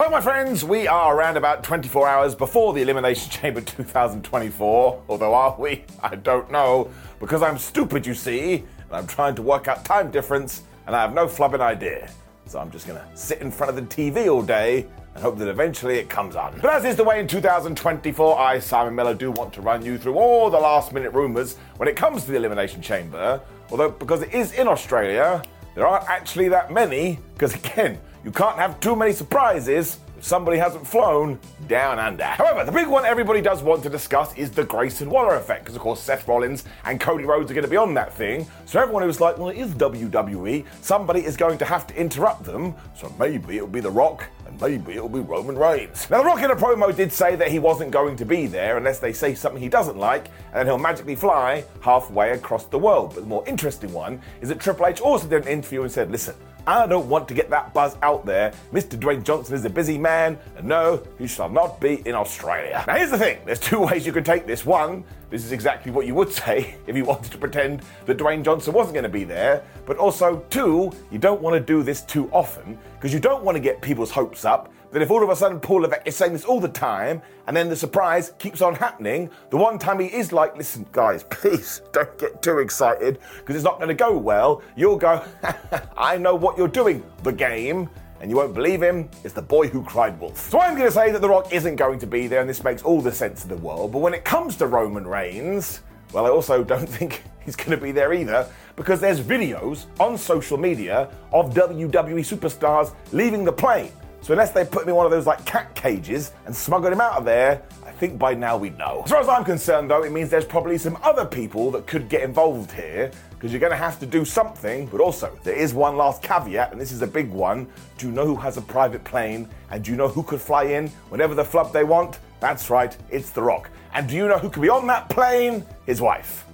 Well, my friends, we are around about 24 hours before the Elimination Chamber 2024. Although, are we? I don't know. Because I'm stupid, you see, and I'm trying to work out time difference, and I have no flubbing idea. So I'm just gonna sit in front of the TV all day and hope that eventually it comes on. But as is the way in 2024, I, Simon Miller, do want to run you through all the last minute rumours when it comes to the Elimination Chamber. Although, because it is in Australia, there aren't actually that many, because again, you can't have too many surprises if somebody hasn't flown down under. However, the big one everybody does want to discuss is the Grayson Waller effect, because of course Seth Rollins and Cody Rhodes are going to be on that thing. So everyone who's like, well, it is WWE, somebody is going to have to interrupt them. So maybe it'll be The Rock and maybe it'll be Roman Reigns. Now, The Rock in a promo did say that he wasn't going to be there unless they say something he doesn't like, and then he'll magically fly halfway across the world. But the more interesting one is that Triple H also did an interview and said, listen, I don't want to get that buzz out there. Mr. Dwayne Johnson is a busy man, and no, he shall not be in Australia. Now, here's the thing there's two ways you can take this. One, this is exactly what you would say if you wanted to pretend that Dwayne Johnson wasn't going to be there. But also, two, you don't want to do this too often because you don't want to get people's hopes up. That if all of a sudden Paul Levesque is saying this all the time, and then the surprise keeps on happening, the one time he is like, listen, guys, please don't get too excited because it's not going to go well, you'll go, I know what you're doing, the game and you won't believe him, it's the boy who cried wolf. So I'm going to say that The Rock isn't going to be there, and this makes all the sense in the world. But when it comes to Roman Reigns, well, I also don't think he's going to be there either, because there's videos on social media of WWE superstars leaving the plane. So unless they put him in one of those like cat cages and smuggled him out of there, think by now we know. As far as I'm concerned, though, it means there's probably some other people that could get involved here because you're going to have to do something. But also, there is one last caveat, and this is a big one. Do you know who has a private plane? And do you know who could fly in whenever the flub they want? That's right, it's The Rock. And do you know who could be on that plane? His wife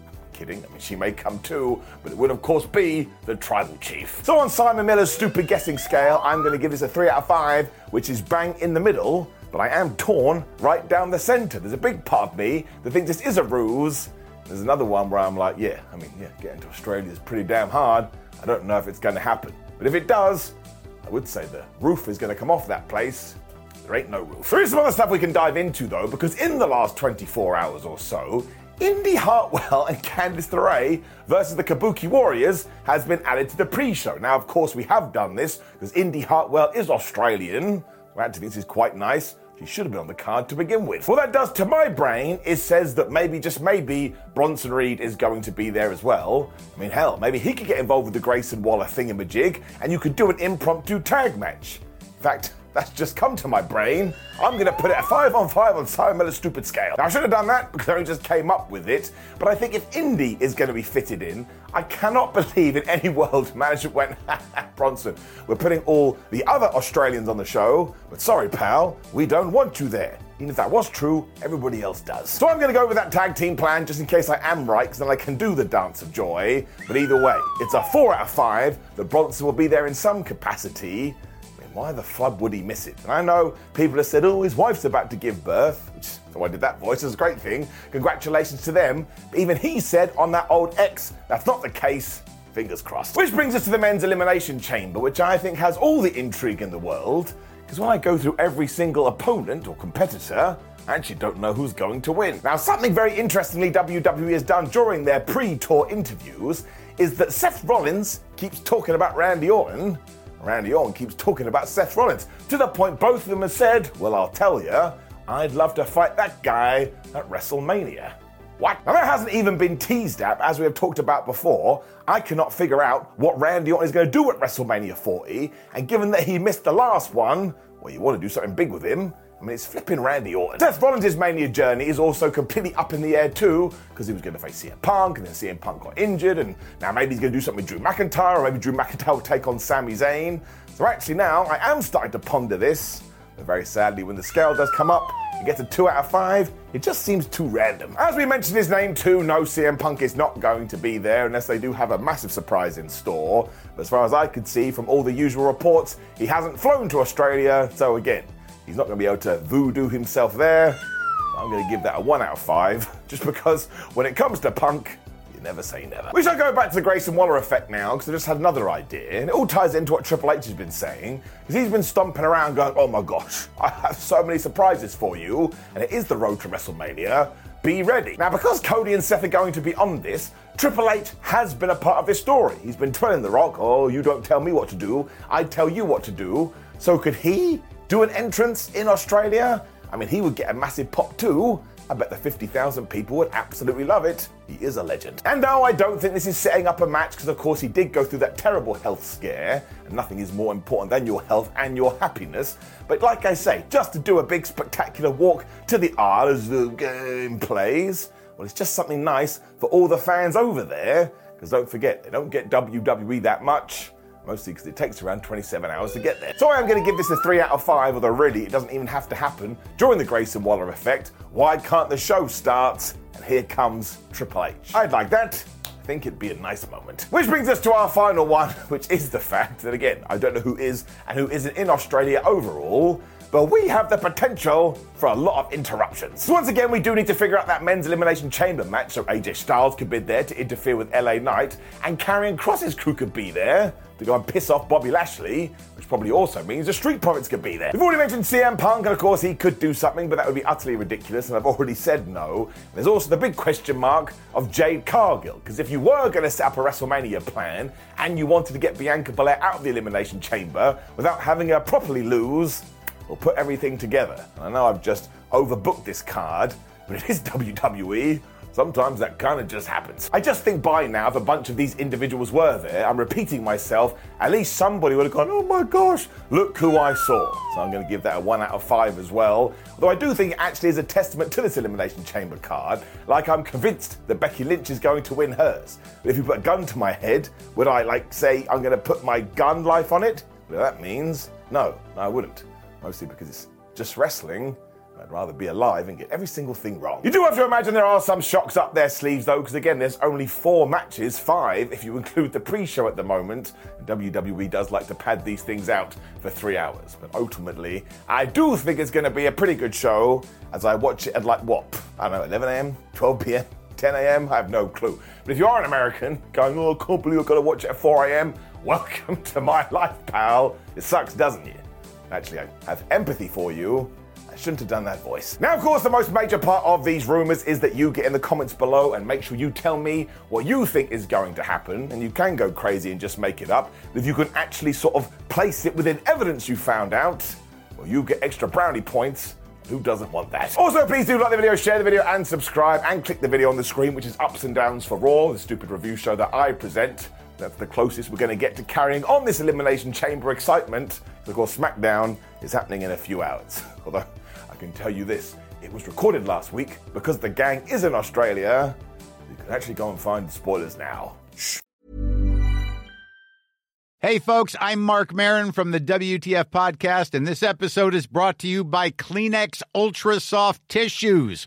kidding. I mean, she may come too, but it would, of course, be the tribal chief. So, on Simon Miller's stupid guessing scale, I'm going to give this a 3 out of 5, which is bang in the middle, but I am torn right down the centre. There's a big part of me that thinks this is a ruse. There's another one where I'm like, yeah, I mean, yeah, getting to Australia is pretty damn hard. I don't know if it's going to happen. But if it does, I would say the roof is going to come off that place. There ain't no roof. There is some other stuff we can dive into though, because in the last 24 hours or so, Indi Hartwell and Candice LeRae versus the Kabuki Warriors has been added to the pre-show. Now, of course, we have done this because Indi Hartwell is Australian. So actually, this is quite nice. She should have been on the card to begin with. What that does to my brain is says that maybe, just maybe, Bronson Reed is going to be there as well. I mean, hell, maybe he could get involved with the Grayson Waller thingamajig, and you could do an impromptu tag match. In fact, that's just come to my brain. I'm gonna put it a five on five on Simon Miller's stupid scale. Now, I should have done that because I just came up with it, but I think if Indi is gonna be fitted in, I cannot believe in any world management went, Bronson, we're putting all the other Australians on the show, but sorry, pal, we don't want you there. Even if that was true, everybody else does. So I'm going to go with that tag team plan just in case I am right, because then I can do the dance of joy. But either way, it's a 4 out of 5 that Bronson will be there in some capacity I mean, Why the flub would he miss it? And I know people have said, oh, his wife's about to give birth, so I did that voice, it's a great thing. Congratulations to them. But even he said on that old X, that's not the case. Fingers crossed. Which brings us to the men's elimination chamber, which I think has all the intrigue in the world. Because when I go through every single opponent or competitor, I actually don't know who's going to win. Now, something very interestingly WWE has done during their pre tour interviews is that Seth Rollins keeps talking about Randy Orton. Randy Orton keeps talking about Seth Rollins to the point both of them have said, Well, I'll tell you, I'd love to fight that guy at WrestleMania. What? Now, that hasn't even been teased at, as we have talked about before. I cannot figure out what Randy Orton is going to do at WrestleMania 40, and given that he missed the last one, well, you want to do something big with him. I mean, it's flipping Randy Orton. Seth Rollins' Mania journey is also completely up in the air too, because he was going to face CM Punk, and then CM Punk got injured, and now maybe he's going to do something with Drew McIntyre, or maybe Drew McIntyre will take on Sami Zayn. So actually now, I am starting to ponder this, but very sadly, when the scale does come up, it gets a 2 out of 5, it just seems too random. As we mentioned his name too, no, CM Punk is not going to be there unless they do have a massive surprise in store. But as far as I could see from all the usual reports, he hasn't flown to Australia, so again, He's not going to be able to voodoo himself there. I'm going to give that a 1 out of 5, just because when it comes to punk, never say never. We shall go back to the Grayson Waller effect now, because I just had another idea, and it all ties into what Triple H has been saying, because he's been stomping around going, oh my gosh, I have so many surprises for you, and it is the road to WrestleMania. Be ready. Now, because Cody and Seth are going to be on this, Triple H has been a part of this story. He's been twirling the rock. Oh, you don't tell me what to do, I tell you what to do. So could he do an entrance in Australia? I mean, he would get a massive pop too. I bet the 50,000 people would absolutely love it. He is a legend. And no, I don't think this is setting up a match because, of course, he did go through that terrible health scare, and nothing is more important than your health and your happiness. But like I say, just to do a big spectacular walk to the aisle as the game plays, well, it's just something nice for all the fans over there. Because don't forget, they don't get WWE that much mostly because it takes around 27 hours to get there. So I'm going to give this a 3 out of 5, although really it doesn't even have to happen during the Grayson Waller effect. Why can't the show start? And here comes Triple H. I'd like that. I think it'd be a nice moment. Which brings us to our final one, which is the fact that, again, I don't know who is and who isn't in Australia overall, but we have the potential for a lot of interruptions. So once again, we do need to figure out that men's elimination chamber match, so AJ Styles could be there to interfere with LA Knight, and Karrion Kross's crew could be there to go and piss off Bobby Lashley, which probably also means the Street Profits could be there. We've already mentioned CM Punk, and of course he could do something, but that would be utterly ridiculous, and I've already said no. There's also the big question mark of Jade Cargill, because if you were going to set up a WrestleMania plan and you wanted to get Bianca Belair out of the Elimination Chamber without having her properly lose, we'll put everything together. And I know I've just overbooked this card, but it is WWE. Sometimes that kind of just happens. I just think by now, if a bunch of these individuals were there, I'm repeating myself, at least somebody would have gone, oh my gosh, look who I saw. So I'm going to give that a 1 out of 5 as well. Although I do think it actually is a testament to this Elimination Chamber card. Like I'm convinced that Becky Lynch is going to win hers. But if you put a gun to my head, would I like say I'm going to put my gun life on it? Well, that means no, I wouldn't. Mostly because it's just wrestling I'd rather be alive and get every single thing wrong. You do have to imagine there are some shocks up their sleeves, though, because again, there's only four matches, five if you include the pre show at the moment. WWE does like to pad these things out for three hours. But ultimately, I do think it's going to be a pretty good show as I watch it at like what? I don't know, 11 a.m., 12 p.m., 10 a.m.? I have no clue. But if you are an American going, oh, I can't believe I've got to watch it at 4 a.m., welcome to my life, pal. It sucks, doesn't it? Actually, I have empathy for you Shouldn't have done that voice. Now, of course, the most major part of these rumors is that you get in the comments below and make sure you tell me what you think is going to happen. And you can go crazy and just make it up. If you can actually sort of place it within evidence you found out, well, you get extra brownie points. Who doesn't want that? Also, please do like the video, share the video, and subscribe, and click the video on the screen, which is Ups and Downs for Raw, the stupid review show that I present. That's the closest we're going to get to carrying on this Elimination Chamber excitement. Because, of course, SmackDown is happening in a few hours. Although can tell you this it was recorded last week because the gang is in Australia. You can actually go and find the spoilers now. Hey, folks, I'm Marc Maron from the WTF Podcast, and this episode is brought to you by Kleenex Ultra Soft Tissues